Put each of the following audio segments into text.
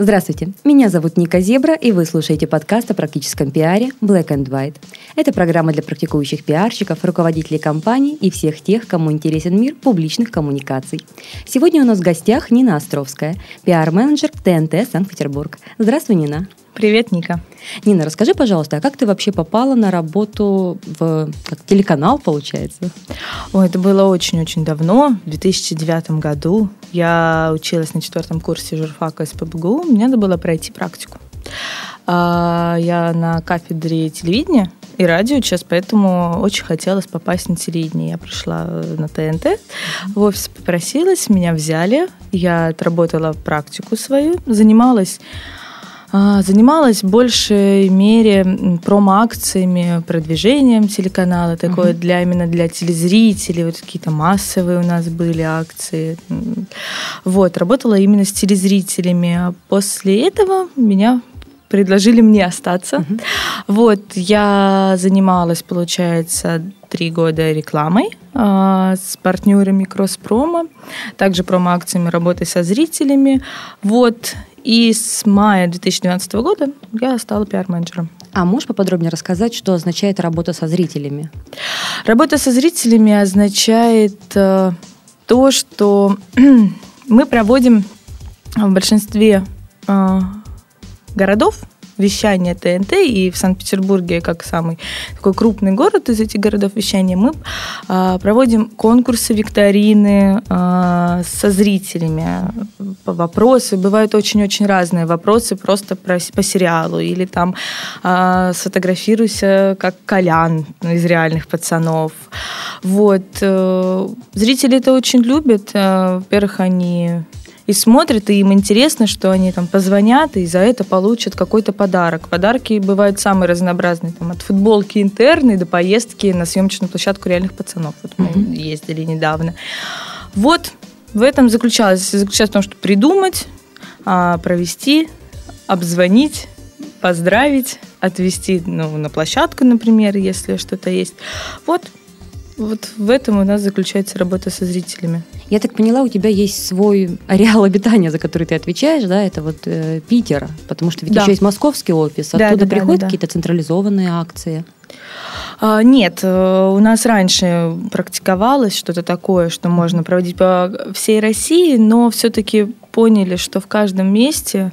Здравствуйте, меня зовут Ника Зебра, и вы слушаете подкаст о практическом пиаре Black and White. Это программа для практикующих пиарщиков, руководителей компаний и всех тех, кому интересен мир публичных коммуникаций. Сегодня у нас в гостях Нина Островская, пиар-менеджер ТНТ Санкт-Петербург. Здравствуй, Нина. Привет, Ника. Нина, расскажи, пожалуйста, а как ты вообще попала на работу в как, телеканал, получается? Ой, это было очень-очень давно, в 2009 году. Я училась на четвертом курсе журфака СПБГУ, мне надо было пройти практику. А, я на кафедре телевидения и радио сейчас, поэтому очень хотелось попасть на телевидение. Я пришла на ТНТ, в офис попросилась, меня взяли, я отработала практику свою, занималась занималась в большей мере промо-акциями, продвижением телеканала, такое uh-huh. для именно для телезрителей, вот какие-то массовые у нас были акции. Вот, работала именно с телезрителями. А после этого меня предложили мне остаться. Uh-huh. Вот, я занималась, получается, три года рекламой э, с партнерами Кросспрома, также промо-акциями, работой со зрителями. Вот, и с мая 2012 года я стала пиар-менеджером. А можешь поподробнее рассказать, что означает работа со зрителями? Работа со зрителями означает э, то, что мы проводим в большинстве э, городов вещания ТНТ, и в Санкт-Петербурге, как самый такой крупный город из этих городов вещания, мы а, проводим конкурсы, викторины а, со зрителями. Вопросы бывают очень-очень разные. Вопросы просто про, по сериалу, или там а, сфотографируйся как Колян из реальных пацанов. Вот. Э, зрители это очень любят. Э, во-первых, они и смотрят, и им интересно, что они там позвонят и за это получат какой-то подарок. Подарки бывают самые разнообразные, там, от футболки интерны до поездки на съемочную площадку реальных пацанов. Вот мы mm-hmm. ездили недавно. Вот в этом заключалось, заключалось в том, что придумать, а, провести, обзвонить, поздравить, отвезти ну, на площадку, например, если что-то есть. Вот вот в этом у нас заключается работа со зрителями. Я так поняла, у тебя есть свой ареал обитания, за который ты отвечаешь, да, это вот э, Питер, потому что ведь да. еще есть московский офис, оттуда да, да, приходят да, да, какие-то централизованные акции. А, нет, э, у нас раньше практиковалось что-то такое, что можно проводить по всей России, но все-таки поняли, что в каждом месте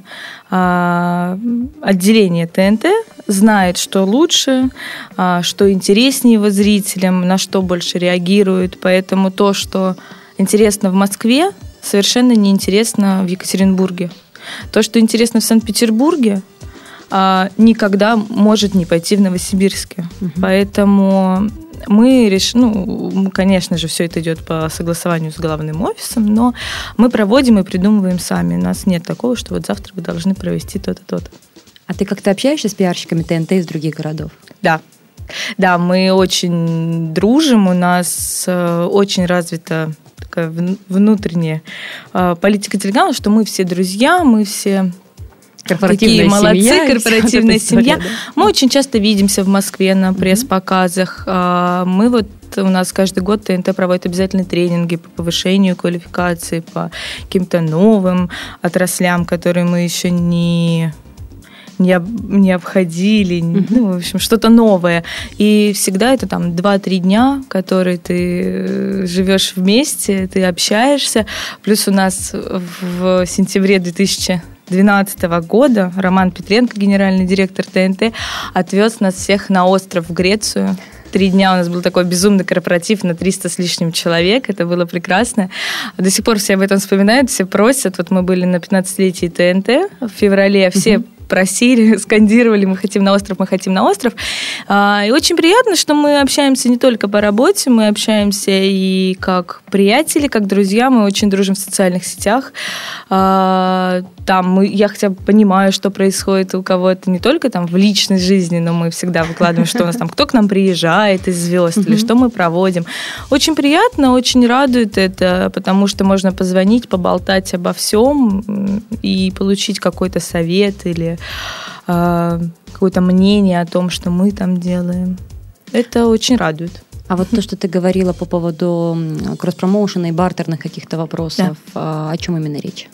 а, отделение ТНТ знает, что лучше, а, что интереснее его зрителям, на что больше реагируют. Поэтому то, что интересно в Москве, совершенно неинтересно в Екатеринбурге. То, что интересно в Санкт-Петербурге, а, никогда может не пойти в Новосибирске. Угу. Поэтому мы решили, ну, конечно же, все это идет по согласованию с главным офисом, но мы проводим и придумываем сами. У нас нет такого, что вот завтра вы должны провести то-то, то-то. А ты как-то общаешься с пиарщиками ТНТ из других городов? Да. Да, мы очень дружим, у нас э, очень развита такая внутренняя э, политика телеканала, что мы все друзья, мы все корпоративная Такие молодцы, семья, корпоративная семья. Да. Мы очень часто видимся в Москве на пресс-показах. А, мы вот у нас каждый год ТНТ проводит обязательные тренинги по повышению квалификации, по каким-то новым отраслям, которые мы еще не не, не обходили, mm-hmm. ну, в общем, что-то новое. И всегда это там 2-3 дня, которые ты э, живешь вместе, ты общаешься. Плюс у нас в сентябре 2000 2012 года Роман Петренко, генеральный директор ТНТ, отвез нас всех на остров в Грецию. Три дня у нас был такой безумный корпоратив на 300 с лишним человек. Это было прекрасно. До сих пор все об этом вспоминают, все просят. Вот мы были на 15-летии ТНТ в феврале. Все угу просили, скандировали, мы хотим на остров, мы хотим на остров. А, и очень приятно, что мы общаемся не только по работе, мы общаемся и как приятели, как друзья, мы очень дружим в социальных сетях. А, там мы, я хотя бы понимаю, что происходит у кого-то не только там в личной жизни, но мы всегда выкладываем, что у нас там, кто к нам приезжает из звезд, или что мы проводим. Очень приятно, очень радует это, потому что можно позвонить, поболтать обо всем и получить какой-то совет или э, какое-то мнение о том, что мы там делаем. Это очень радует. А вот то, что ты говорила по поводу кросс-промоушена и бартерных каких-то вопросов, да. о чем именно речь?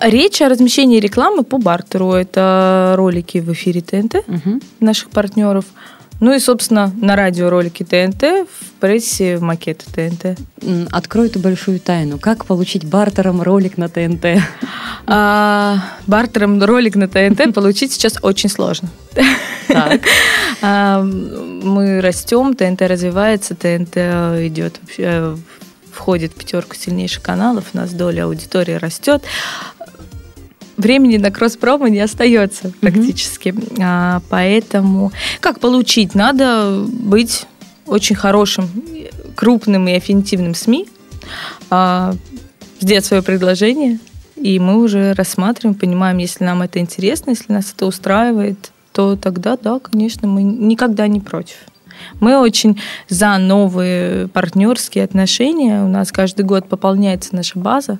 Речь о размещении рекламы по бартеру. Это ролики в эфире ТНТ угу. наших партнеров. Ну и, собственно, на радио ролики ТНТ, в прессе макеты ТНТ. Открой эту большую тайну. Как получить бартером ролик на ТНТ? А, бартером ролик на ТНТ получить сейчас очень сложно. А, мы растем, ТНТ развивается, ТНТ идет вообще входит в пятерку сильнейших каналов, у нас доля аудитории растет времени на кросс-промо не остается практически. Mm-hmm. А, поэтому как получить? Надо быть очень хорошим, крупным и аффинитивным СМИ, а, сделать свое предложение, и мы уже рассматриваем, понимаем, если нам это интересно, если нас это устраивает, то тогда, да, конечно, мы никогда не против. Мы очень за новые партнерские отношения. У нас каждый год пополняется наша база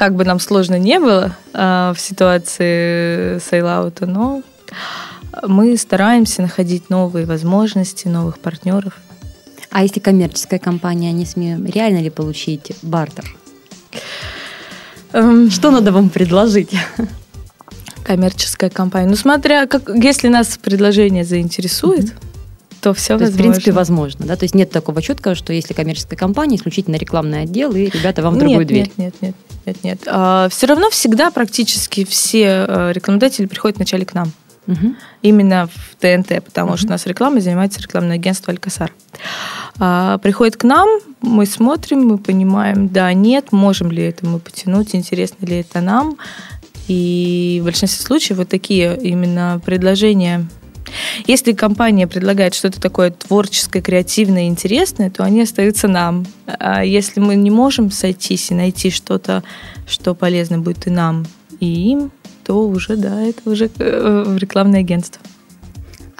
как бы нам сложно не было э, в ситуации сейлаута, но мы стараемся находить новые возможности, новых партнеров. А если коммерческая компания, не СМИ, реально ли получить бартер? Эм... Что надо вам предложить? Коммерческая компания. Ну, смотря, как, если нас предложение заинтересует, mm-hmm то все то возможно. Есть, в принципе, возможно, да? То есть нет такого четкого, что если коммерческая компания, исключительно рекламный отдел, и ребята вам в другую нет, дверь. Нет, нет, нет, нет, нет. А, все равно всегда практически все э, рекламодатели приходят вначале к нам. Угу. Именно в ТНТ, потому угу. что у нас рекламой занимается рекламное агентство Алькасар. А, приходит к нам, мы смотрим, мы понимаем, да, нет, можем ли это мы потянуть, интересно ли это нам. И в большинстве случаев вот такие именно предложения если компания предлагает что-то такое творческое, креативное, интересное, то они остаются нам. А если мы не можем сойтись и найти что-то, что полезно будет и нам, и им, то уже, да, это уже э, рекламное агентство.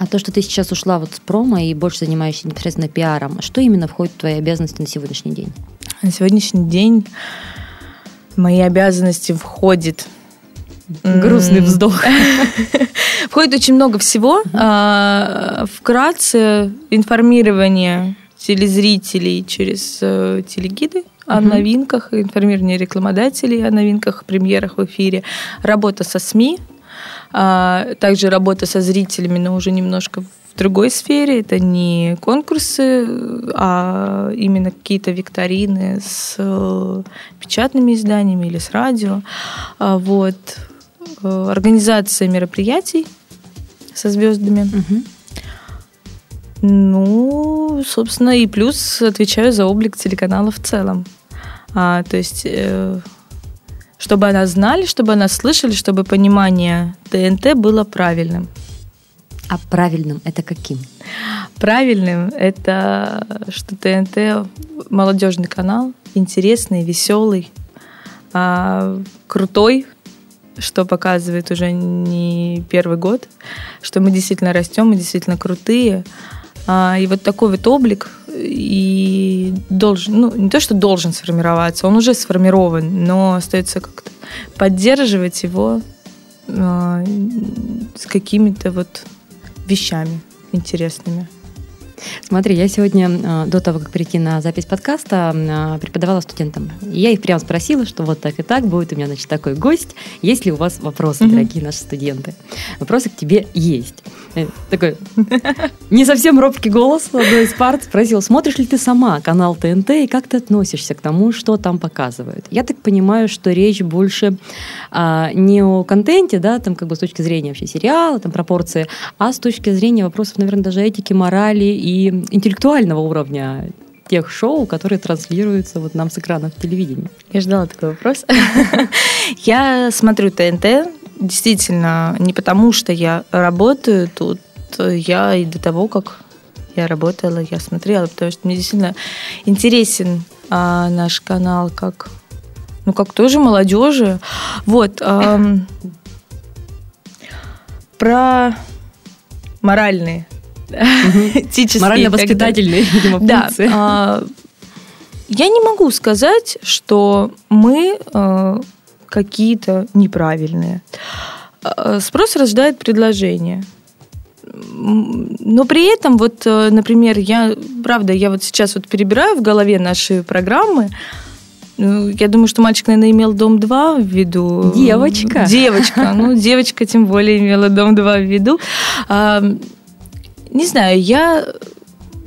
А то, что ты сейчас ушла вот с промо и больше занимаешься непосредственно пиаром, что именно входит в твои обязанности на сегодняшний день? На сегодняшний день мои обязанности входят Грустный вздох. Входит очень много всего. А, вкратце информирование телезрителей через э, телегиды о новинках, информирование рекламодателей о новинках, премьерах в эфире, работа со СМИ, а, также работа со зрителями, но уже немножко в другой сфере. Это не конкурсы, а именно какие-то викторины с э, печатными изданиями или с радио. А, вот. Э, организация мероприятий со звездами. Угу. Ну, собственно, и плюс отвечаю за облик телеканала в целом. А, то есть, э, чтобы она знали, чтобы она слышали, чтобы понимание ТНТ было правильным. А правильным это каким? Правильным это что ТНТ молодежный канал, интересный, веселый, а, крутой что показывает уже не первый год, что мы действительно растем, мы действительно крутые. А, и вот такой вот облик и должен, ну, не то, что должен сформироваться, он уже сформирован, но остается как-то поддерживать его а, с какими-то вот вещами интересными. Смотри, я сегодня э, до того, как прийти на запись подкаста, э, преподавала студентам. И я их прямо спросила, что вот так и так будет у меня, значит, такой гость. Есть ли у вас вопросы, mm-hmm. дорогие наши студенты? Вопросы к тебе есть. Э, такой не совсем робкий голос одной из парт спросил, смотришь ли ты сама канал ТНТ и как ты относишься к тому, что там показывают? Я так понимаю, что речь больше а, не о контенте, да, там как бы с точки зрения вообще сериала, там пропорции, а с точки зрения вопросов, наверное, даже этики, морали и интеллектуального уровня тех шоу, которые транслируются вот нам с экранов телевидения. Я ждала такой вопрос. Я смотрю ТНТ, действительно не потому, что я работаю тут, я и до того, как я работала, я смотрела, потому что мне действительно интересен а, наш канал как ну как тоже молодежи. Вот. Эм, про моральные этические. Морально-воспитательные, видимо, функции. Да. Я не могу сказать, что мы э, какие-то неправильные. Э, спрос рождает предложение. Но при этом, вот, э, например, я, правда, я вот сейчас вот перебираю в голове наши программы, ну, я думаю, что мальчик, наверное, имел Дом-2 в виду. Девочка. Девочка. Ну, девочка тем более имела Дом-2 в виду. Не знаю, я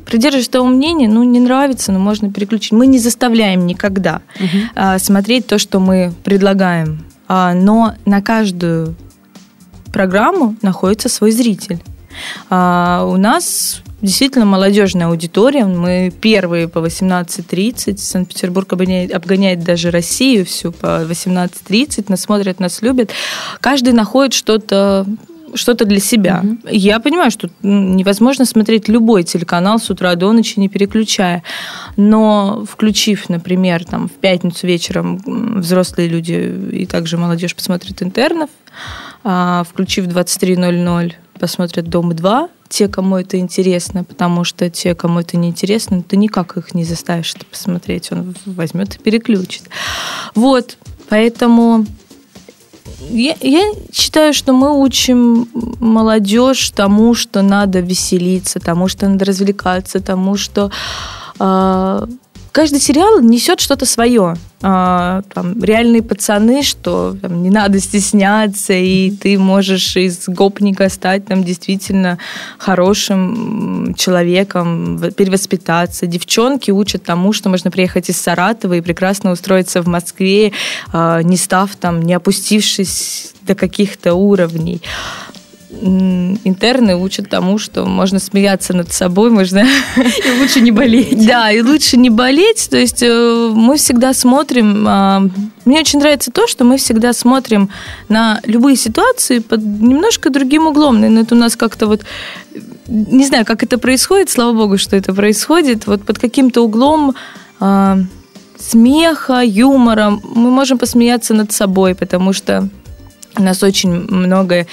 придерживаюсь того мнения, ну, не нравится, но можно переключить. Мы не заставляем никогда угу. смотреть то, что мы предлагаем. А, но на каждую программу находится свой зритель. А, у нас действительно молодежная аудитория. Мы первые по 18.30. Санкт-Петербург обгоняет, обгоняет даже Россию всю по 18.30. Нас смотрят, нас любят. Каждый находит что-то что-то для себя. Угу. Я понимаю, что невозможно смотреть любой телеканал с утра до ночи, не переключая. Но включив, например, там, в пятницу вечером взрослые люди и также молодежь посмотрят интернов, а, включив 23.00 посмотрят «Дом-2», те, кому это интересно, потому что те, кому это не интересно, ты никак их не заставишь это посмотреть. Он возьмет и переключит. Вот, поэтому я, я считаю, что мы учим молодежь тому, что надо веселиться, тому, что надо развлекаться, тому, что э, каждый сериал несет что-то свое. А, там, реальные пацаны, что там, не надо стесняться, и ты можешь из гопника стать там действительно хорошим человеком, перевоспитаться. Девчонки учат тому, что можно приехать из Саратова и прекрасно устроиться в Москве, а, не став там, не опустившись до каких-то уровней интерны учат тому, что можно смеяться над собой, можно... И лучше не болеть. Да, и лучше не болеть. То есть э, мы всегда смотрим... А, мне очень нравится то, что мы всегда смотрим на любые ситуации под немножко другим углом. Наверное, это у нас как-то вот... Не знаю, как это происходит, слава богу, что это происходит. Вот под каким-то углом а, смеха, юмора мы можем посмеяться над собой, потому что у нас очень много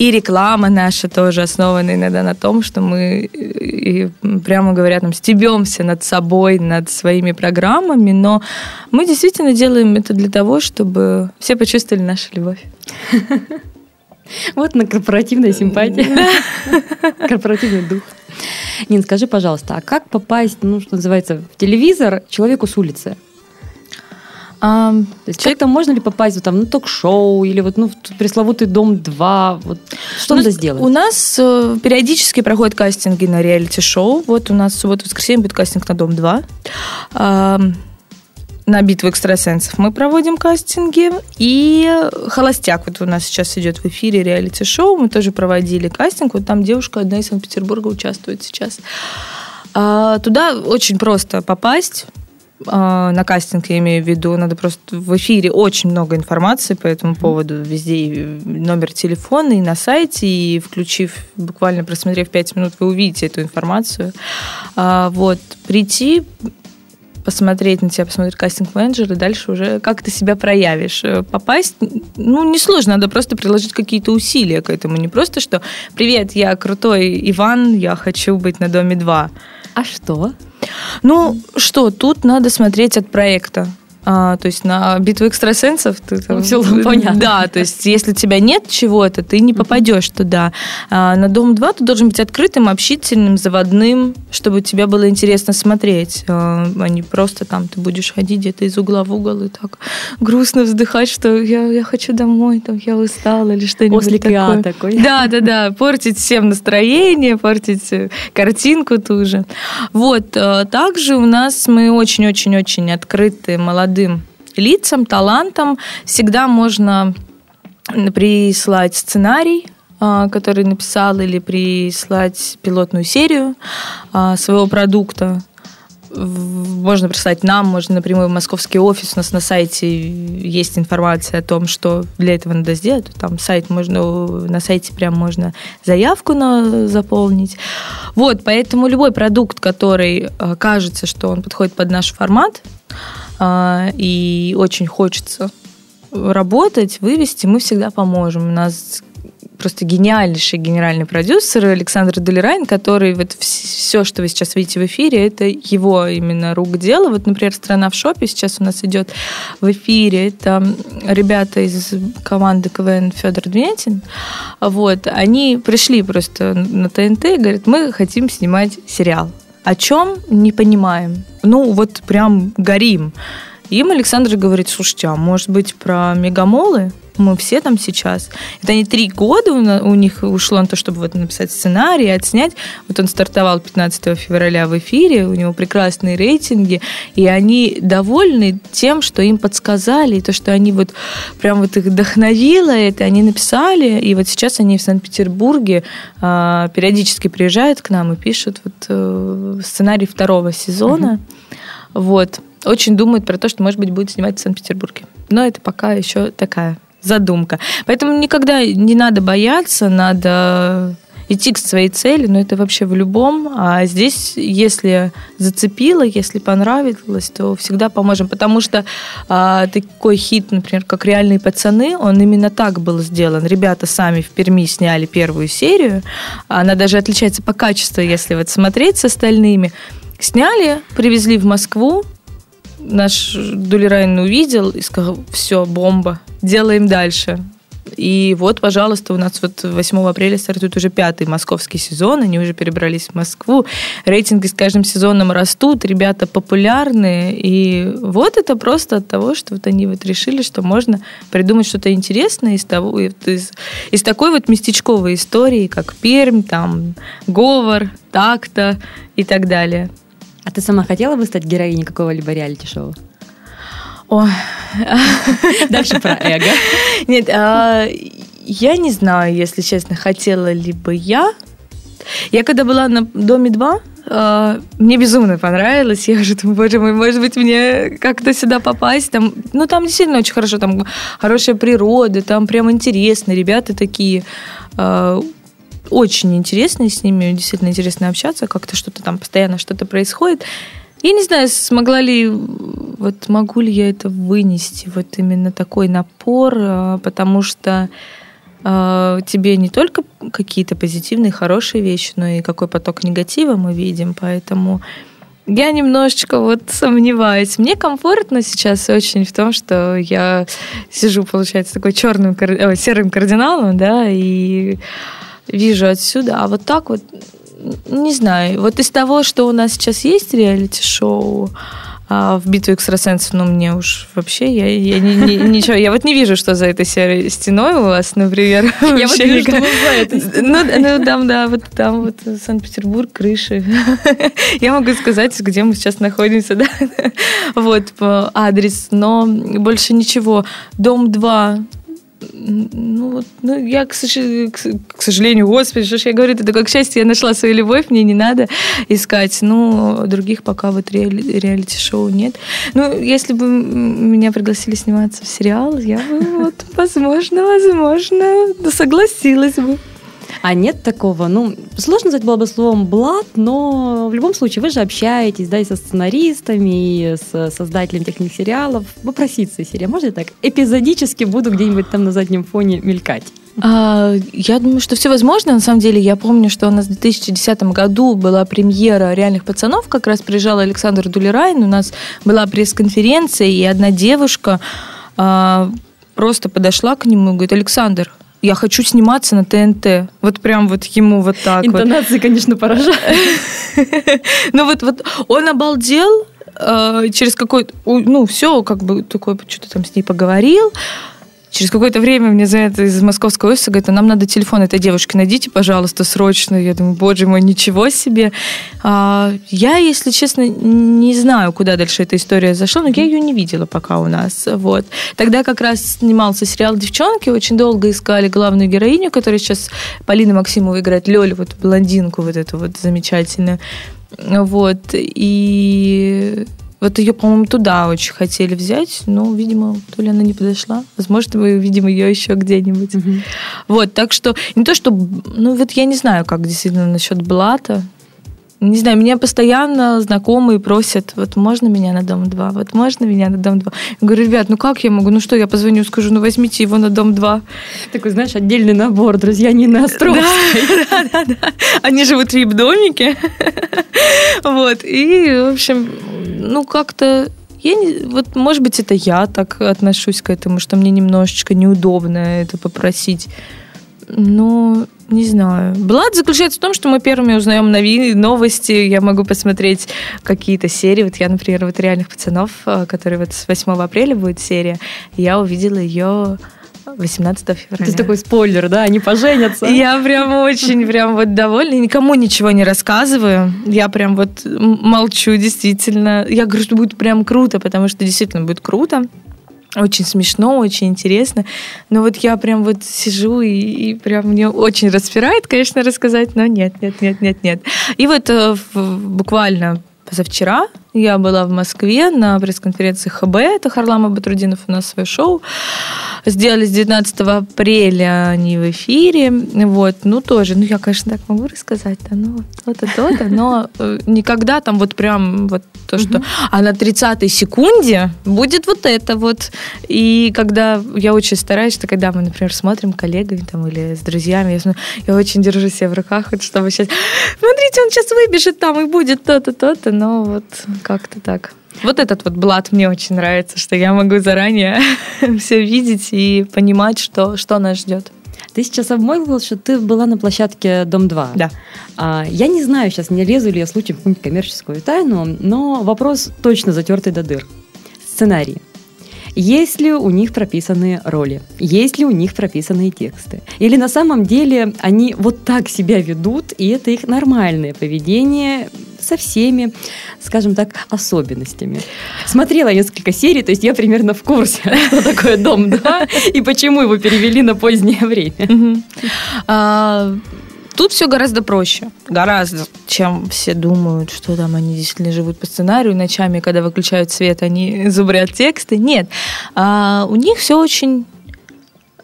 и реклама наша тоже основана иногда на том, что мы, и, прямо говоря, там, стебемся над собой, над своими программами, но мы действительно делаем это для того, чтобы все почувствовали нашу любовь. Вот на корпоративная симпатия. Корпоративный дух. Нин, скажи, пожалуйста, а как попасть, ну, что называется, в телевизор человеку с улицы? А, человек... как-то можно ли попасть вот, там, на ток-шоу или вот, ну, в пресловутый «Дом-2»? Вот, что у надо сделать? У нас э, периодически проходят кастинги на реалити-шоу. Вот у нас в субботу-воскресенье будет кастинг на «Дом-2». Э, на битву экстрасенсов мы проводим кастинги. И «Холостяк» вот у нас сейчас идет в эфире реалити-шоу. Мы тоже проводили кастинг. Вот там девушка одна из Санкт-Петербурга участвует сейчас. А, туда очень просто попасть. А, на кастинг, я имею в виду, надо просто в эфире очень много информации по этому поводу, везде номер телефона и на сайте, и включив, буквально просмотрев 5 минут, вы увидите эту информацию. А, вот, прийти, посмотреть на тебя, посмотреть кастинг-менеджер, и дальше уже как ты себя проявишь. Э, попасть, ну, несложно, надо просто приложить какие-то усилия к этому. Не просто, что «Привет, я крутой Иван, я хочу быть на Доме 2». А что? Ну, что, тут надо смотреть от проекта. А, то есть на битву экстрасенсов ты там, все понятно. Да, то есть если тебя нет чего-то, ты не попадешь туда. А на Дом 2 ты должен быть открытым, общительным, заводным, чтобы тебе было интересно смотреть, а, а не просто там ты будешь ходить где-то из угла в угол и так грустно вздыхать, что я, я хочу домой, там я устала или что-нибудь После такое. такой. Да, да, да, портить всем настроение, портить э, картинку ту же. Вот, э, также у нас мы очень-очень-очень открытые, молодые молодым лицам, талантам всегда можно прислать сценарий, а, который написал, или прислать пилотную серию а, своего продукта. можно прислать нам, можно напрямую в московский офис. У нас на сайте есть информация о том, что для этого надо сделать. Там сайт можно, на сайте прям можно заявку на, заполнить. Вот, поэтому любой продукт, который э, кажется, что он подходит под наш формат, и очень хочется работать, вывести, мы всегда поможем. У нас просто гениальнейший генеральный продюсер Александр Долерайн, который вот все, что вы сейчас видите в эфире, это его именно рук дело. Вот, например, «Страна в шопе» сейчас у нас идет в эфире. Это ребята из команды КВН Федор Дмитин. Вот, они пришли просто на ТНТ и говорят, мы хотим снимать сериал. О чем? Не понимаем. Ну, вот прям горим. Им Александр говорит, слушайте, а может быть про мегамолы? мы все там сейчас. Это не три года у них ушло на то, чтобы вот написать сценарий, отснять. Вот он стартовал 15 февраля в эфире, у него прекрасные рейтинги, и они довольны тем, что им подсказали, и то, что они вот прям вот их вдохновило это, они написали, и вот сейчас они в Санкт-Петербурге э, периодически приезжают к нам и пишут вот э, сценарий второго сезона. Угу. Вот. Очень думают про то, что, может быть, будет снимать в Санкт-Петербурге. Но это пока еще такая задумка. Поэтому никогда не надо бояться, надо идти к своей цели, но это вообще в любом. А здесь, если зацепило, если понравилось, то всегда поможем. Потому что а, такой хит, например, как «Реальные пацаны», он именно так был сделан. Ребята сами в Перми сняли первую серию. Она даже отличается по качеству, если вот смотреть с остальными. Сняли, привезли в Москву, наш Дулерайн увидел и сказал, все, бомба, делаем дальше. И вот, пожалуйста, у нас вот 8 апреля стартует уже пятый московский сезон, они уже перебрались в Москву, рейтинги с каждым сезоном растут, ребята популярные, и вот это просто от того, что вот они вот решили, что можно придумать что-то интересное из того, из, из такой вот местечковой истории, как Пермь, там, Говор, Такта и так далее. А ты сама хотела бы стать героиней какого-либо реалити-шоу? О, дальше про эго. Нет, а, я не знаю, если честно, хотела ли бы я. Я когда была на Доме 2, а, мне безумно понравилось. Я уже думаю, боже мой, может быть, мне как-то сюда попасть. Там, ну, там действительно очень хорошо, там хорошая природа, там прям интересно, ребята такие а, очень интересно с ними, действительно интересно общаться, как-то что-то там постоянно что-то происходит. Я не знаю, смогла ли, вот могу ли я это вынести, вот именно такой напор, а, потому что э, тебе не только какие-то позитивные, хорошие вещи, но и какой поток негатива мы видим, поэтому я немножечко вот сомневаюсь. Мне комфортно сейчас очень в том, что я сижу, получается, такой черным, серым кардиналом, да, и вижу отсюда. А вот так вот, не знаю. Вот из того, что у нас сейчас есть реалити-шоу, а в битву экстрасенсов, ну, мне уж вообще, я, я не, не, ничего, я вот не вижу, что за этой серой стеной у вас, например. Я вот вижу, что за этой Ну, ну, там, да, вот там вот Санкт-Петербург, крыши. Я могу сказать, где мы сейчас находимся, да. Вот, адрес, но больше ничего. Дом 2, ну, вот, ну, я, к, к сожалению, господи, что ж я говорю, это такое, к счастью, я нашла свою любовь, мне не надо искать. Ну, других пока вот реали, реалити-шоу нет. Ну, если бы меня пригласили сниматься в сериал, я бы вот, возможно, возможно, согласилась бы. А нет такого, ну, сложно назвать было бы словом блат, но в любом случае вы же общаетесь, да, и со сценаристами, и с создателем техник сериалов. Попроситься серия, можно так? Эпизодически буду где-нибудь там на заднем фоне мелькать. А, я думаю, что все возможно. На самом деле, я помню, что у нас в 2010 году была премьера «Реальных пацанов». Как раз приезжал Александр Дулерайн. У нас была пресс-конференция, и одна девушка а, просто подошла к нему и говорит, Александр, я хочу сниматься на ТНТ. Вот прям вот ему вот так Интонации, вот. конечно, поражают. Ну вот, вот он обалдел, э, через какой-то, ну, все, как бы такой, что-то там с ней поговорил, Через какое-то время мне звонят из московского офиса, говорят, а нам надо телефон этой девушки, найдите, пожалуйста, срочно. Я думаю, боже мой, ничего себе. А, я, если честно, не знаю, куда дальше эта история зашла, но я ее не видела пока у нас. Вот. Тогда как раз снимался сериал «Девчонки», очень долго искали главную героиню, которая сейчас Полина Максимова играет, Лёлю, вот блондинку вот эту вот замечательную. Вот, и вот ее, по-моему, туда очень хотели взять, но, видимо, то ли она не подошла. Возможно, мы увидим ее еще где-нибудь. Мгм. Вот, так что не то, что... Ну, вот я не знаю, как действительно насчет Блата. Не знаю, меня постоянно знакомые просят, вот можно меня на Дом-2, вот можно меня на Дом-2. Я говорю, ребят, ну как я могу? Ну что, я позвоню, скажу, ну возьмите его на Дом-2. Такой, знаешь, отдельный набор, друзья, не на Островской. Да, да, да. Они живут в вип-домике. Вот, и, в общем, ну как-то я не, вот, может быть, это я так отношусь к этому, что мне немножечко неудобно это попросить. Но не знаю. Блад заключается в том, что мы первыми узнаем нови- новости. Я могу посмотреть какие-то серии. Вот я, например, вот реальных пацанов, э, которые вот с 8 апреля будет серия. Я увидела ее 18 февраля. Это такой спойлер, да, они поженятся. Я прям очень прям вот довольна. Никому ничего не рассказываю. Я прям вот молчу, действительно. Я говорю, что будет прям круто, потому что действительно будет круто. Очень смешно, очень интересно. Но вот я прям вот сижу и, и прям мне очень распирает, конечно, рассказать, но нет, нет, нет, нет, нет. И вот э, буквально позавчера я была в Москве на пресс-конференции ХБ, это Харлама Батрудинов у нас свое шоу. Сделали с 19 апреля они в эфире. Вот, ну тоже, ну я, конечно, так могу рассказать, да, ну то-то, то-то, но э, никогда там вот прям вот то, что... А на 30-й секунде будет вот это вот. И когда я очень стараюсь, что когда мы, например, смотрим коллегами там или с друзьями, я, я очень держу себя в руках, вот, чтобы сейчас... Смотрите, он сейчас выбежит там и будет то-то, то-то, но вот как-то так. Вот этот вот блат мне очень нравится, что я могу заранее все видеть и понимать, что, что нас ждет. Ты сейчас обмолвил, что ты была на площадке Дом-2. Да. А, я не знаю сейчас, не лезу ли я случаем в какую-нибудь коммерческую тайну, но вопрос точно затертый до дыр. Сценарий. Есть ли у них прописанные роли? Есть ли у них прописанные тексты? Или на самом деле они вот так себя ведут, и это их нормальное поведение со всеми, скажем так, особенностями. Смотрела несколько серий, то есть я примерно в курсе, что такое Дом-2 и почему его перевели на позднее время. Тут все гораздо проще, гораздо, чем все думают, что там они действительно живут по сценарию, ночами, когда выключают свет, они зубрят тексты. Нет, А, у них все очень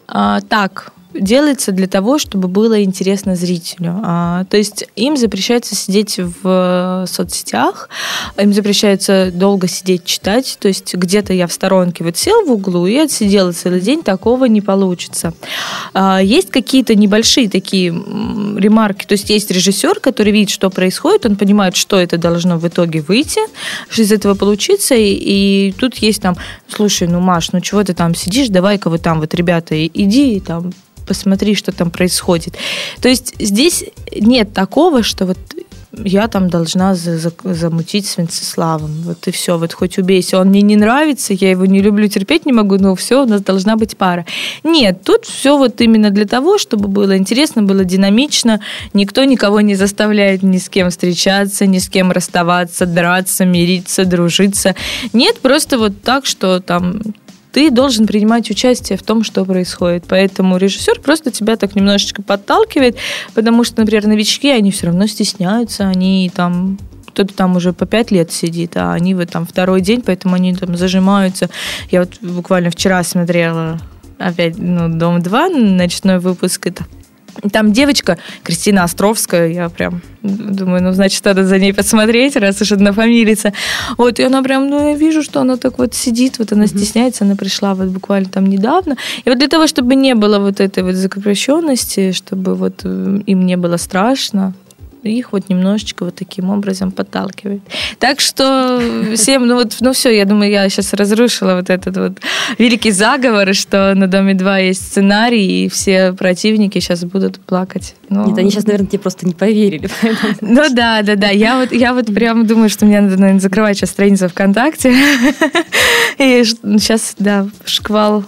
а, так делается для того, чтобы было интересно зрителю. А, то есть им запрещается сидеть в э, соцсетях, им запрещается долго сидеть читать. То есть где-то я в сторонке вот сел в углу и отсидела целый день, такого не получится. А, есть какие-то небольшие такие ремарки. То есть есть режиссер, который видит, что происходит, он понимает, что это должно в итоге выйти, что из этого получиться. И, и тут есть там, слушай, ну, Маш, ну чего ты там сидишь, давай-ка вы там вот, ребята, иди там посмотри, что там происходит. То есть здесь нет такого, что вот я там должна за- за- замутить с Венцеславом. Вот и все, вот хоть убейся. Он мне не нравится, я его не люблю, терпеть не могу, но все, у нас должна быть пара. Нет, тут все вот именно для того, чтобы было интересно, было динамично. Никто никого не заставляет ни с кем встречаться, ни с кем расставаться, драться, мириться, дружиться. Нет, просто вот так, что там ты должен принимать участие в том, что происходит. Поэтому режиссер просто тебя так немножечко подталкивает, потому что, например, новички, они все равно стесняются, они там кто-то там уже по пять лет сидит, а они вот там второй день, поэтому они там зажимаются. Я вот буквально вчера смотрела опять, ну, Дом-2, ночной выпуск, это там девочка, Кристина Островская, я прям думаю, ну, значит, надо за ней посмотреть, раз уж однофамилица. Вот, и она прям, ну, я вижу, что она так вот сидит, вот она стесняется, она пришла вот буквально там недавно. И вот для того, чтобы не было вот этой вот закрепощенности, чтобы вот э, им не было страшно, их вот немножечко вот таким образом подталкивает. Так что всем, ну вот, ну все, я думаю, я сейчас разрушила вот этот вот великий заговор, что на Доме 2 есть сценарий, и все противники сейчас будут плакать. Ну, Нет, они сейчас, наверное, тебе просто не поверили. поэтому- ну да, да, да. Я вот, я вот прям думаю, что мне надо, наверное, закрывать сейчас страницу ВКонтакте. И сейчас, да, шквал.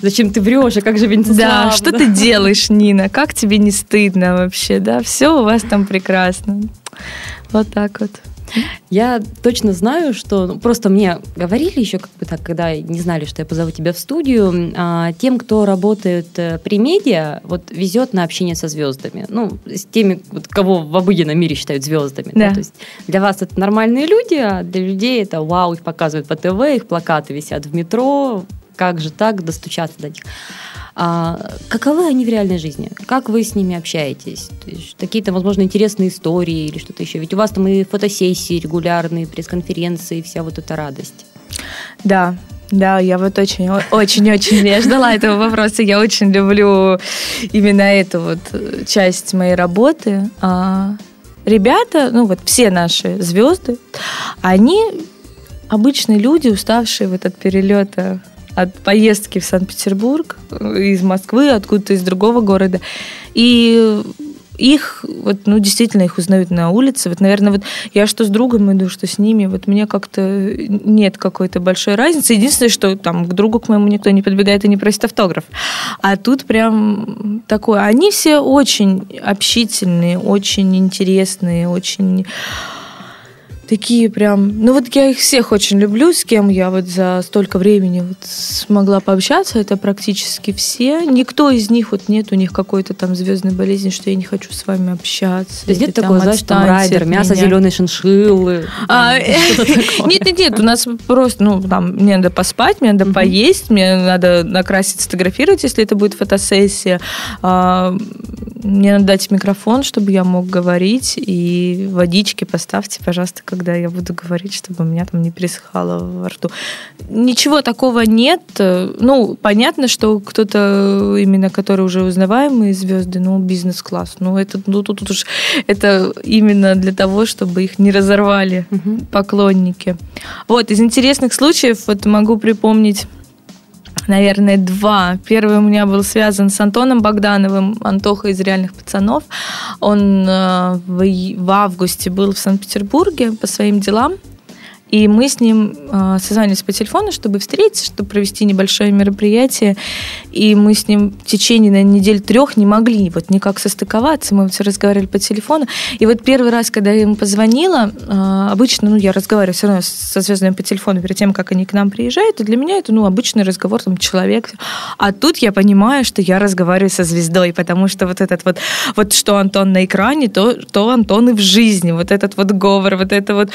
Зачем ты врешь, а как же Венцеслав? Да, что ты делаешь, Нина? Как тебе не стыдно вообще, да? Все у вас там прекрасно. Вот так вот. Я точно знаю, что ну, просто мне говорили еще, как бы так, когда не знали, что я позову тебя в студию, а, тем, кто работает э, при медиа, вот везет на общение со звездами. Ну, с теми, вот, кого в обыденном мире считают звездами. Да. Да? То есть для вас это нормальные люди, а для людей это вау, их показывают по ТВ, их плакаты висят в метро, как же так достучаться до них. А каковы они в реальной жизни? Как вы с ними общаетесь? Какие-то, возможно, интересные истории или что-то еще? Ведь у вас там и фотосессии регулярные, пресс-конференции, вся вот эта радость. Да, да, я вот очень, очень, очень, ждала этого вопроса. Я очень люблю именно эту вот часть моей работы. А, ребята, ну вот все наши звезды, они обычные люди, уставшие в этот перелет от поездки в Санкт-Петербург из Москвы, откуда-то из другого города. И их, вот, ну, действительно, их узнают на улице. Вот, наверное, вот я что с другом иду, что с ними, вот мне как-то нет какой-то большой разницы. Единственное, что там к другу к моему никто не подбегает и не просит автограф. А тут прям такое. Они все очень общительные, очень интересные, очень такие прям... Ну вот я их всех очень люблю, с кем я вот за столько времени вот смогла пообщаться, это практически все. Никто из них, вот нет у них какой-то там звездной болезни, что я не хочу с вами общаться. То есть нет такого, знаешь, там райдер, мясо зеленой шиншиллы. А, нет, нет, нет, у нас просто, ну, там, мне надо поспать, мне надо поесть, мне надо накрасить, сфотографировать, если это будет фотосессия. А, мне надо дать микрофон, чтобы я мог говорить, и водички поставьте, пожалуйста, когда я буду говорить, чтобы у меня там не пересыхало во рту. Ничего такого нет. Ну, понятно, что кто-то именно, который уже узнаваемые звезды, ну, бизнес-класс. Ну, это, ну, тут, тут уж это именно для того, чтобы их не разорвали угу. поклонники. Вот, из интересных случаев вот могу припомнить наверное, два. Первый у меня был связан с Антоном Богдановым, Антоха из «Реальных пацанов». Он э, в августе был в Санкт-Петербурге по своим делам. И мы с ним э, созванивались по телефону, чтобы встретиться, чтобы провести небольшое мероприятие. И мы с ним в течение на недель трех не могли вот никак состыковаться. Мы все разговаривали по телефону. И вот первый раз, когда я ему позвонила, э, обычно, ну, я разговариваю все равно со звездами по телефону перед тем, как они к нам приезжают. И для меня это, ну, обычный разговор, там, человек. А тут я понимаю, что я разговариваю со звездой, потому что вот этот вот, вот что Антон на экране, то, то Антон и в жизни. Вот этот вот говор, вот это вот...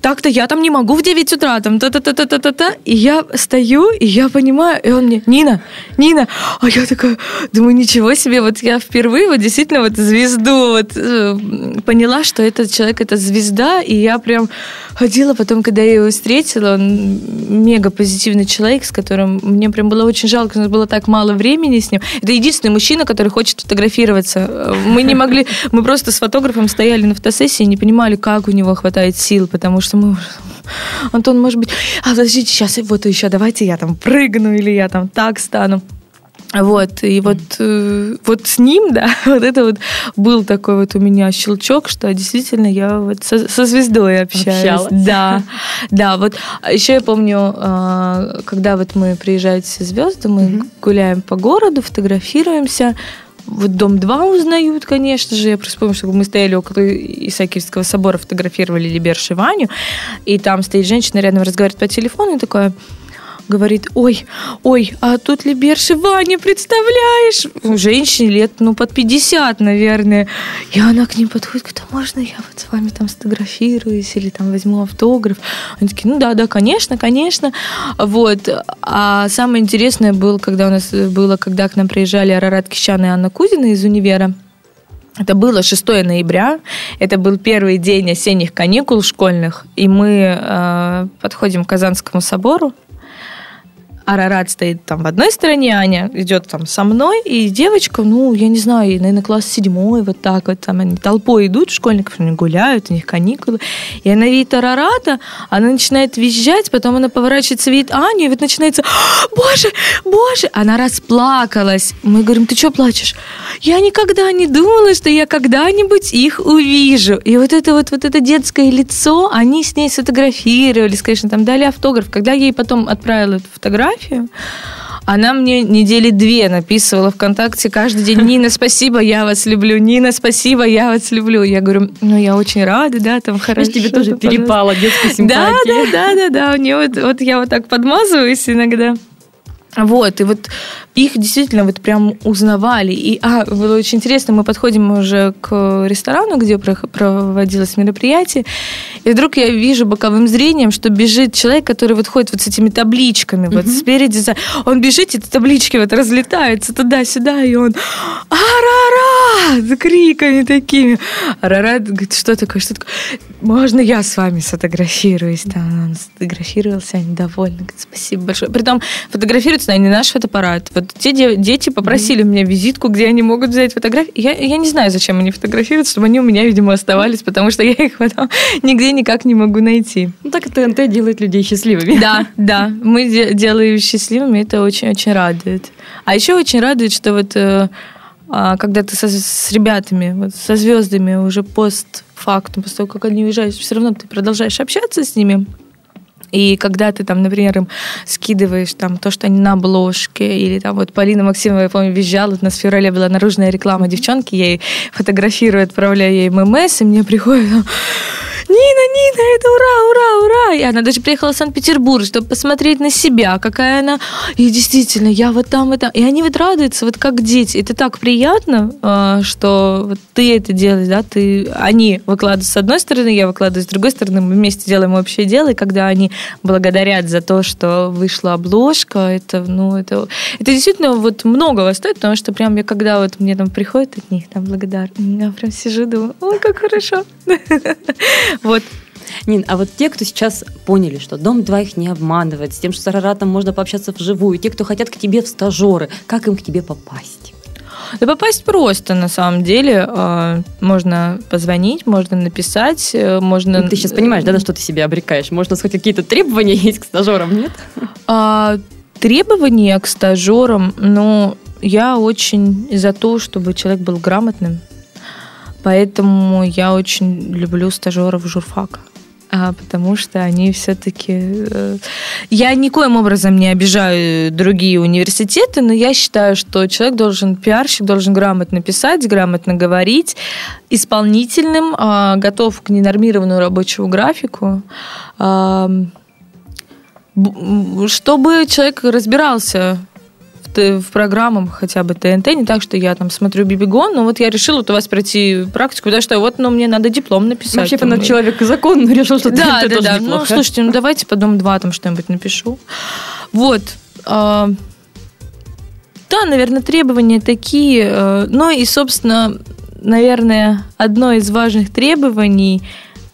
Так-то я там не не могу в 9 утра, там, та-та-та-та-та-та. И я стою, и я понимаю, и он мне, Нина, Нина. А я такая, думаю, ничего себе, вот я впервые вот действительно вот звезду вот э, поняла, что этот человек, это звезда, и я прям ходила потом, когда я его встретила, он мега позитивный человек, с которым мне прям было очень жалко, у нас было так мало времени с ним. Это единственный мужчина, который хочет фотографироваться. Мы не могли, мы просто с фотографом стояли на фотосессии и не понимали, как у него хватает сил, потому что мы Антон, может быть, а подождите, сейчас вот еще давайте я там прыгну или я там так стану. Вот, и вот, э, вот с ним, да, вот это вот был такой вот у меня щелчок, что действительно я вот со, со звездой общаюсь. Общалась. Да, да, вот а еще я помню, э, когда вот мы приезжаем все звезды, мы mm-hmm. гуляем по городу, фотографируемся, вот дом 2 узнают, конечно же. Я просто помню, что мы стояли около Исаакиевского собора, фотографировали Либерш и Ваню, и там стоит женщина рядом, разговаривает по телефону, и такая, говорит, ой, ой, а тут ли Берши Ваня, представляешь? Женщине лет, ну, под 50, наверное. И она к ним подходит, говорит, а можно я вот с вами там сфотографируюсь или там возьму автограф? Они такие, ну да, да, конечно, конечно. Вот. А самое интересное было, когда у нас было, когда к нам приезжали Арарат Кищан и Анна Кузина из универа. Это было 6 ноября, это был первый день осенних каникул школьных, и мы э, подходим к Казанскому собору, Арарат стоит там в одной стороне, Аня идет там со мной, и девочка, ну, я не знаю, наверное, класс седьмой, вот так вот, там они толпой идут, школьников, они гуляют, у них каникулы, и она видит Арарата, она начинает визжать, потом она поворачивается, видит Аню, и вот начинается, боже, боже, она расплакалась. Мы говорим, ты что плачешь? Я никогда не думала, что я когда-нибудь их увижу. И вот это вот, вот это детское лицо, они с ней сфотографировались, конечно, там дали автограф. Когда я ей потом отправила эту фотографию, фотографию. Она мне недели две написывала ВКонтакте каждый день. Нина, спасибо, я вас люблю. Нина, спасибо, я вас люблю. Я говорю, ну я очень рада, да, там хорошо. тебе тоже перепало детской симпатии. Да, да, да, да, да. У нее вот, вот я вот так подмазываюсь иногда. Вот, и вот их действительно вот прям узнавали. И, а, было очень интересно, мы подходим уже к ресторану, где проводилось мероприятие, и вдруг я вижу боковым зрением, что бежит человек, который вот ходит вот с этими табличками, вот mm-hmm. спереди, он бежит, эти таблички вот разлетаются туда-сюда, и он «Арара!» с криками такими. Арара говорит, что такое, что такое? Можно я с вами сфотографируюсь? Да, он сфотографировался, они довольны. Говорит, спасибо большое. Притом фотографируется, не наш фотоаппарат. Вот те дети попросили mm-hmm. у меня визитку, где они могут взять фотографии. Я, я не знаю, зачем они фотографируют, чтобы они у меня, видимо, оставались, потому что я их потом нигде никак не могу найти. Ну так ТНТ делает людей счастливыми. Да, да. Мы де- делаем счастливыми, это очень-очень радует. А еще очень радует, что вот э, а, когда ты со, с ребятами, вот, со звездами уже постфактум, после того, как они уезжают, все равно ты продолжаешь общаться с ними. И когда ты там, например, им скидываешь там то, что они на обложке, или там вот Полина Максимова, я помню, визжала, у нас в феврале была наружная реклама девчонки, я ей фотографирую, отправляю ей ММС, и мне приходит Нина, Нина, это ура, ура, ура. И она даже приехала в Санкт-Петербург, чтобы посмотреть на себя, какая она. И действительно, я вот там, и там. И они вот радуются, вот как дети. Это так приятно, а, что вот ты это делаешь, да, ты, они выкладывают с одной стороны, я выкладываю с другой стороны, мы вместе делаем общее дело, и когда они благодарят за то, что вышла обложка, это, ну, это, это действительно вот многого стоит, потому что прям я когда вот мне там приходит от них там благодар, я прям сижу, думаю, ой, как хорошо. Вот. Нин, а вот те, кто сейчас поняли, что Дом-2 их не обманывает, с тем, что с Араратом можно пообщаться вживую, те, кто хотят к тебе в стажеры, как им к тебе попасть? Да попасть просто, на самом деле. А, можно позвонить, можно написать, э, можно... Ты сейчас понимаешь, да, на что ты себе обрекаешь? Можно сказать, какие-то требования есть к стажерам, нет? А, требования к стажерам, ну, я очень за то, чтобы человек был грамотным, Поэтому я очень люблю стажеров журфака а, потому что они все-таки... Э, я никоим образом не обижаю другие университеты, но я считаю, что человек должен, пиарщик должен грамотно писать, грамотно говорить, исполнительным, а, готов к ненормированному рабочему графику, а, чтобы человек разбирался в программах хотя бы ТНТ, не так, что я там смотрю Бибигон, но вот я решила вот у вас пройти практику, потому что вот, ну, мне надо диплом написать. Вообще, там, на человек закон, решил, что да, ТНТ да, тоже да. неплохо. Ну, слушайте, ну давайте по Дом-2 там что-нибудь напишу. Вот. А, да, наверное, требования такие. Э, ну и, собственно, наверное, одно из важных требований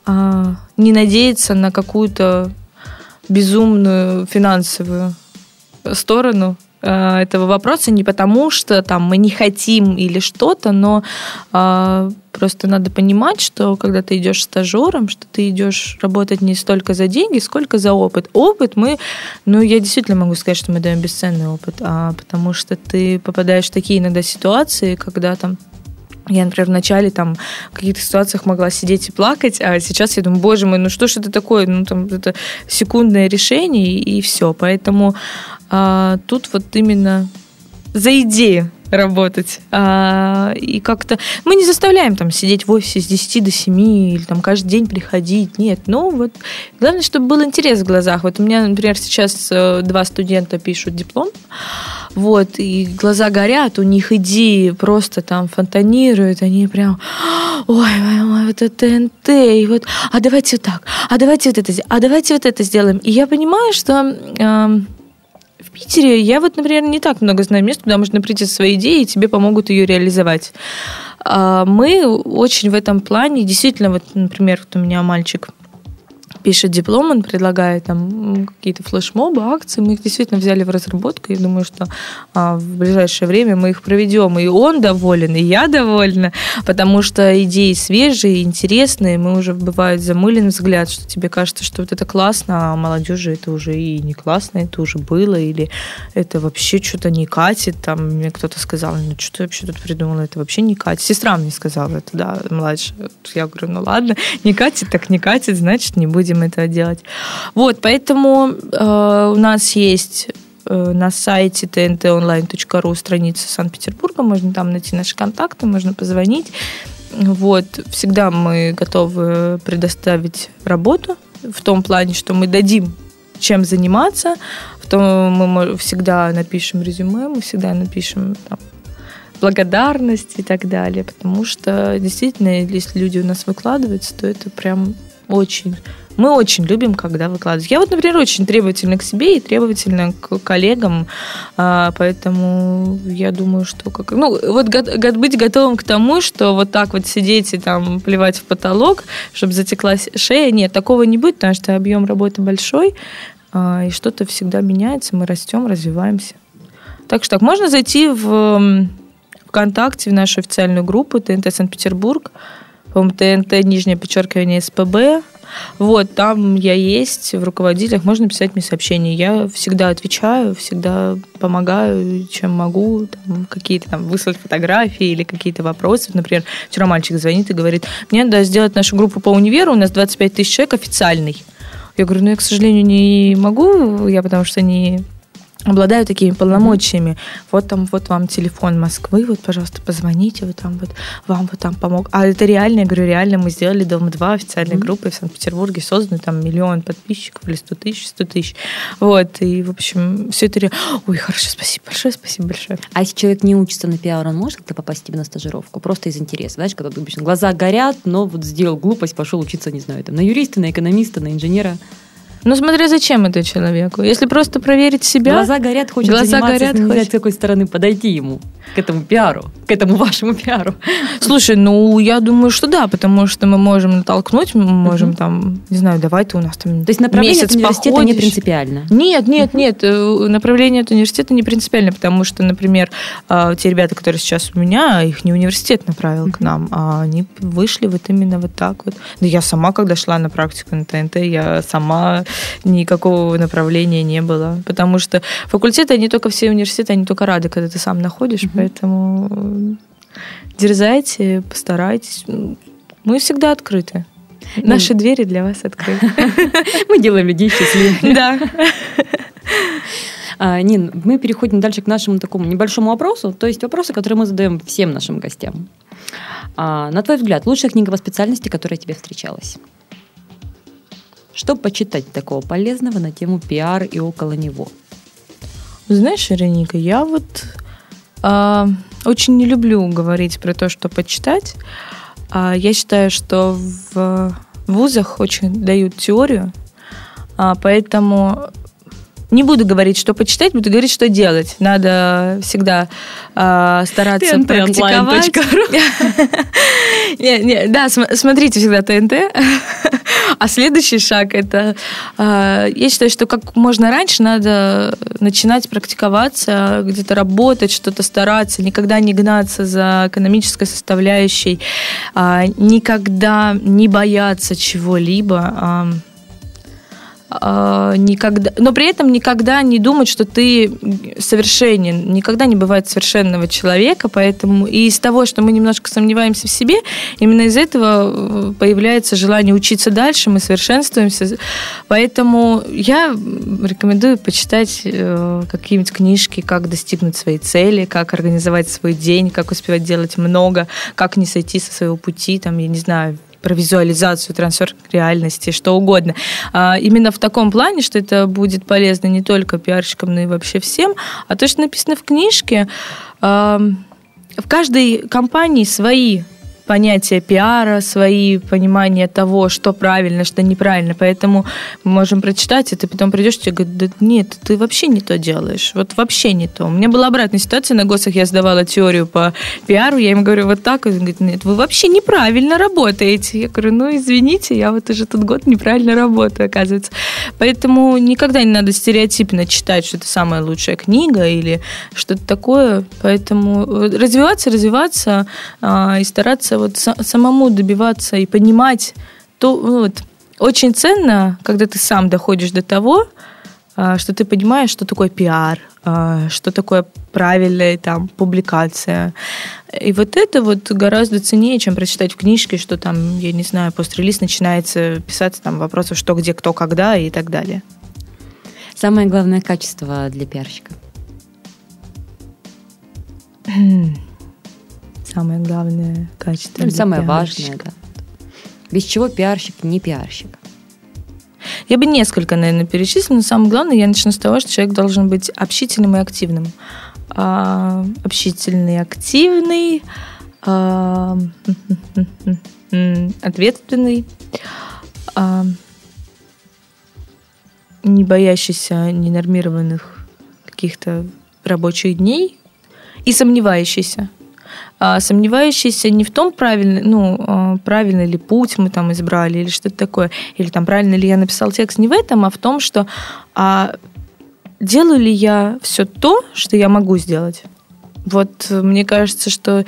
а, не надеяться на какую-то безумную финансовую сторону Э, этого вопроса не потому, что там мы не хотим или что-то, но э, просто надо понимать, что когда ты идешь стажером, что ты идешь работать не столько за деньги, сколько за опыт. Опыт мы, ну я действительно могу сказать, что мы даем бесценный опыт, а потому что ты попадаешь в такие иногда ситуации, когда там я, например, вначале там в каких-то ситуациях могла сидеть и плакать, а сейчас я думаю, боже мой, ну что ж это такое? Ну там это секундное решение и, и все. Поэтому а, тут вот именно за идею работать. А, и как-то мы не заставляем там сидеть в офисе с 10 до 7 или там каждый день приходить. Нет, ну вот главное, чтобы был интерес в глазах. Вот у меня, например, сейчас э, два студента пишут диплом, вот, и глаза горят, у них идеи просто там фонтанируют, они прям, ой, ой, ой, вот это ТНТ, и вот, а давайте вот так, а давайте вот это, а давайте вот это сделаем. И я понимаю, что э, Питере я вот, например, не так много знаю мест, куда можно прийти со своей идеей, и тебе помогут ее реализовать. А мы очень в этом плане, действительно, вот, например, вот у меня мальчик пишет диплом, он предлагает там какие-то флешмобы, акции. Мы их действительно взяли в разработку. Я думаю, что а, в ближайшее время мы их проведем. И он доволен, и я довольна, потому что идеи свежие, интересные. Мы уже бывает замылен взгляд, что тебе кажется, что вот это классно, а молодежи это уже и не классно, это уже было, или это вообще что-то не катит. Там мне кто-то сказал, ну что ты вообще тут придумала, это вообще не катит. Сестра мне сказала это, да, младшая. Я говорю, ну ладно, не катит, так не катит, значит, не будем будем этого делать. Вот, поэтому э, у нас есть э, на сайте tntonline.ru страница Санкт-Петербурга, можно там найти наши контакты, можно позвонить. Вот, всегда мы готовы предоставить работу в том плане, что мы дадим чем заниматься, в том мы всегда напишем резюме, мы всегда напишем там, благодарность и так далее, потому что действительно, если люди у нас выкладываются, то это прям очень мы очень любим, когда выкладывают. Я вот, например, очень требовательна к себе и требовательна к коллегам, а, поэтому я думаю, что как... Ну, вот быть готовым к тому, что вот так вот сидеть и там плевать в потолок, чтобы затекла шея, нет, такого не будет, потому что объем работы большой, а, и что-то всегда меняется, мы растем, развиваемся. Так что так, можно зайти в ВКонтакте, в нашу официальную группу ТНТ Санкт-Петербург, по-моему, ТНТ, нижнее подчеркивание, СПБ, вот, там я есть, в руководителях можно писать мне сообщения. Я всегда отвечаю, всегда помогаю, чем могу, там, какие-то там выслать фотографии или какие-то вопросы. Например, вчера мальчик звонит и говорит, мне надо сделать нашу группу по универу, у нас 25 тысяч человек официальный. Я говорю, ну я, к сожалению, не могу, я потому что не обладаю такими полномочиями. Mm-hmm. Вот там, вот вам телефон Москвы, вот, пожалуйста, позвоните, вот там вот, вам вот там помог. А это реально, я говорю, реально, мы сделали Дом-2 официальной mm-hmm. группы в Санкт-Петербурге, созданы там миллион подписчиков или сто тысяч, сто тысяч. Вот, и, в общем, все это... Ой, хорошо, спасибо большое, спасибо большое. А если человек не учится на пиар, он может как-то попасть тебе на стажировку? Просто из интереса, знаешь, когда обычно глаза горят, но вот сделал глупость, пошел учиться, не знаю, там, на юриста, на экономиста, на инженера. Ну, смотря зачем это человеку. Если просто проверить себя... Глаза горят, хочет глаза заниматься, горят, хочет... с какой стороны подойти ему, к этому пиару, к этому вашему пиару. Слушай, ну, я думаю, что да, потому что мы можем натолкнуть, мы можем uh-huh. там, не знаю, давай ты у нас там То есть направление от университета походишь. не принципиально? Нет, нет, uh-huh. нет, э, направление от университета не принципиально, потому что, например, а, те ребята, которые сейчас у меня, их не университет направил uh-huh. к нам, а они вышли вот именно вот так вот. Да я сама, когда шла на практику на ТНТ, я сама никакого направления не было. Потому что факультеты, они только все университеты, они только рады, когда ты сам находишь. Поэтому дерзайте, постарайтесь. Мы всегда открыты. Ну, Наши двери для вас открыты. Мы делаем людей счастливыми. Да. А, Нин, мы переходим дальше к нашему такому небольшому вопросу, то есть вопросы, которые мы задаем всем нашим гостям. А, на твой взгляд, лучшая книга по специальности, которая тебе встречалась? Что почитать такого полезного на тему пиар и около него? Знаешь, Вероника, я вот очень не люблю говорить про то, что почитать. Э, я считаю, что в вузах очень дают теорию, э, поэтому не буду говорить, что почитать, буду говорить, что делать. Надо всегда э, стараться TNT практиковать. не, не, да, смотрите всегда ТНТ. А следующий шаг это, э, я считаю, что как можно раньше надо начинать практиковаться, где-то работать, что-то стараться, никогда не гнаться за экономической составляющей, э, никогда не бояться чего-либо. А, никогда, но при этом никогда не думать, что ты совершенен. Никогда не бывает совершенного человека, поэтому и из того, что мы немножко сомневаемся в себе, именно из этого э, появляется желание учиться дальше, мы совершенствуемся. Поэтому я рекомендую почитать э, какие-нибудь книжки, как достигнуть своей цели, как организовать свой день, как успевать делать много, как не сойти со своего пути, там, я не знаю, про визуализацию, трансфер реальности, что угодно. А, именно в таком плане, что это будет полезно не только пиарщикам, но и вообще всем. А то, что написано в книжке, в каждой компании свои понятия пиара, свои понимания того, что правильно, что неправильно. Поэтому мы можем прочитать, и ты потом придешь, и тебе говорят, да нет, ты вообще не то делаешь. Вот вообще не то. У меня была обратная ситуация на ГОСах, я сдавала теорию по пиару, я им говорю вот так, и он говорит, нет, вы вообще неправильно работаете. Я говорю, ну извините, я вот уже тут год неправильно работаю, оказывается. Поэтому никогда не надо стереотипно читать, что это самая лучшая книга или что-то такое. Поэтому развиваться, развиваться а, и стараться стараться вот самому добиваться и понимать, то ну, вот, очень ценно, когда ты сам доходишь до того, а, что ты понимаешь, что такое пиар, а, что такое правильная там публикация. И вот это вот гораздо ценнее, чем прочитать в книжке, что там, я не знаю, пострелист начинается писаться там вопросов, что, где, кто, когда и так далее. Самое главное качество для пиарщика? Самое главное качество. Для самое пиарщика. важное, да. Без чего пиарщик не пиарщик? Я бы несколько, наверное, перечислила, но самое главное, я начну с того, что человек должен быть общительным и активным. А, общительный, активный, а, ответственный, а, не боящийся ненормированных каких-то рабочих дней и сомневающийся. А, сомневающийся не в том, правильный, ну, а, правильный ли путь мы там избрали или что-то такое, или там правильно ли я написал текст, не в этом, а в том, что а, делаю ли я все то, что я могу сделать. Вот э, мне кажется, что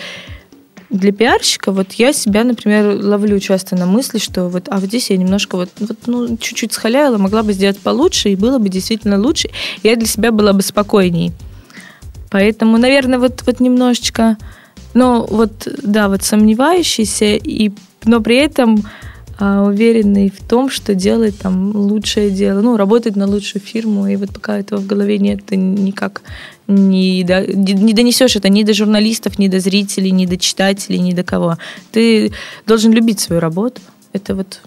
для пиарщика вот я себя, например, ловлю часто на мысли, что вот, а вот здесь я немножко вот, вот ну, чуть-чуть схаляла, могла бы сделать получше, и было бы действительно лучше, я для себя была бы спокойней. Поэтому, наверное, вот, вот немножечко, ну, вот, да, вот сомневающийся, и, но при этом а, уверенный в том, что делает там лучшее дело, ну, работает на лучшую фирму, и вот пока этого в голове нет, ты никак не, до- не донесешь это ни до журналистов, ни до зрителей, ни до читателей, ни до кого. Ты должен любить свою работу. Это вот...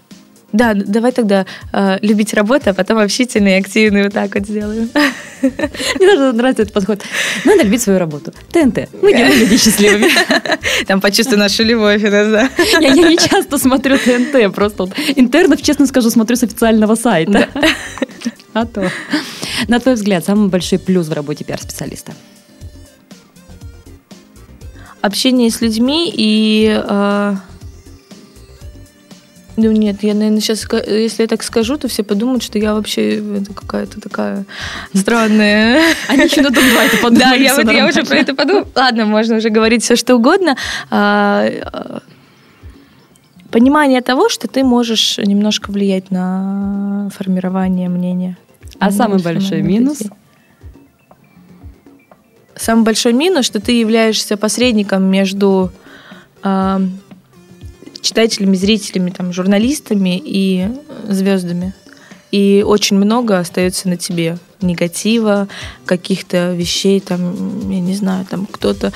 Да, давай тогда э, любить работу, а потом общительный и активный вот так вот сделаем. Мне даже нравится этот подход. Надо любить свою работу. ТНТ. Мы делаем людей счастливыми. Там почувствуй нашу любовь, да. Я, я не часто смотрю ТНТ, просто вот интернов, честно скажу, смотрю с официального сайта. А то. На твой взгляд, самый большой плюс в работе пиар-специалиста? общение с людьми и... э, ну нет, я, наверное, сейчас, если я так скажу, то все подумают, что я вообще это какая-то такая странная. Они еще на дом 2 это подумали. Да, я, всё вот, я уже про это подумала. Ладно, можно уже говорить все, что угодно. А, а, Понимание того, что ты можешь немножко влиять на формирование мнения. А самый большой минус? Самый большой минус, что ты являешься посредником между а, читателями, зрителями, там, журналистами и звездами. И очень много остается на тебе негатива, каких-то вещей, там, я не знаю, там кто-то,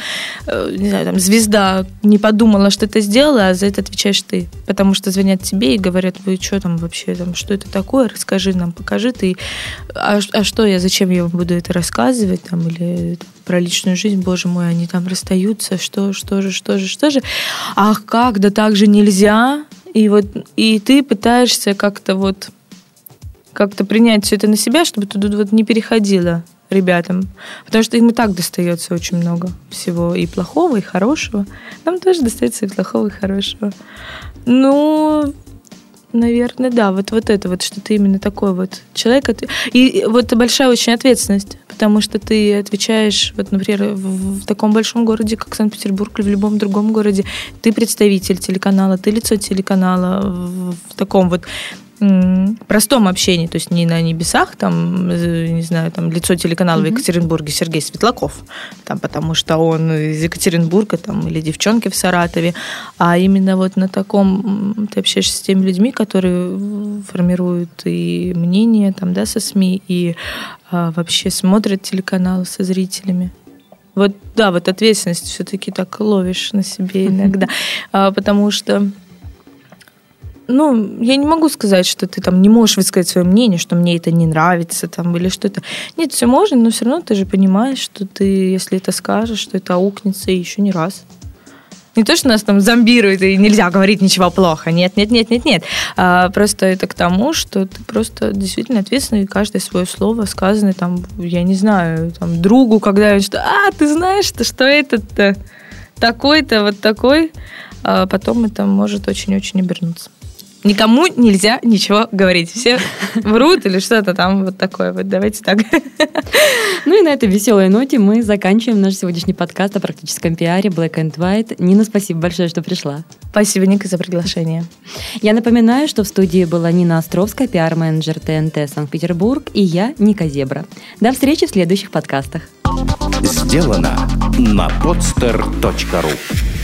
э, не знаю, там звезда не подумала, что это сделала, а за это отвечаешь ты. Потому что звонят тебе и говорят, вы что там вообще, там, что это такое, расскажи нам, покажи ты. А, а что я, зачем я вам буду это рассказывать, там, или про личную жизнь, боже мой, они там расстаются, что, что же, что же, что же. Ах, как, да так же нельзя. И вот, и ты пытаешься как-то вот как-то принять все это на себя, чтобы туда вот не переходило ребятам. Потому что им и так достается очень много всего и плохого, и хорошего. Нам тоже достается и плохого, и хорошего. Ну, наверное, да, вот, вот это вот, что ты именно такой вот человек. И вот большая очень ответственность, потому что ты отвечаешь, вот, например, в, таком большом городе, как Санкт-Петербург, или в любом другом городе, ты представитель телеканала, ты лицо телеканала в таком вот м, простом общении, то есть не на небесах, там, э, не знаю, там лицо телеканала в Екатеринбурге Сергей Светлаков, там, потому что он из Екатеринбурга, там, или девчонки в Саратове, а именно вот на таком ты общаешься с теми людьми, которые формируют и мнение, там, да, со СМИ, и а, вообще смотрят телеканал со зрителями. Вот, да, вот ответственность все-таки так ловишь на себе иногда, А, потому что ну, я не могу сказать, что ты там не можешь высказать свое мнение, что мне это не нравится там или что-то. Нет, все можно, но все равно ты же понимаешь, что ты, если это скажешь, что это аукнется еще не раз. Не то, что нас там зомбируют и нельзя говорить ничего плохо. Нет, нет, нет, нет, нет. А, просто это к тому, что ты просто действительно ответственный, и каждое свое слово сказанное там, я не знаю, там, другу, когда что, а, ты знаешь, что, что этот-то такой-то, вот такой, а потом это может очень-очень обернуться. Никому нельзя ничего говорить. Все врут или что-то там вот такое. Вот давайте так. Ну и на этой веселой ноте мы заканчиваем наш сегодняшний подкаст о практическом пиаре Black and White. Нина, спасибо большое, что пришла. Спасибо, Ника, за приглашение. Я напоминаю, что в студии была Нина Островская, пиар-менеджер ТНТ Санкт-Петербург, и я, Ника Зебра. До встречи в следующих подкастах. Сделано на podster.ru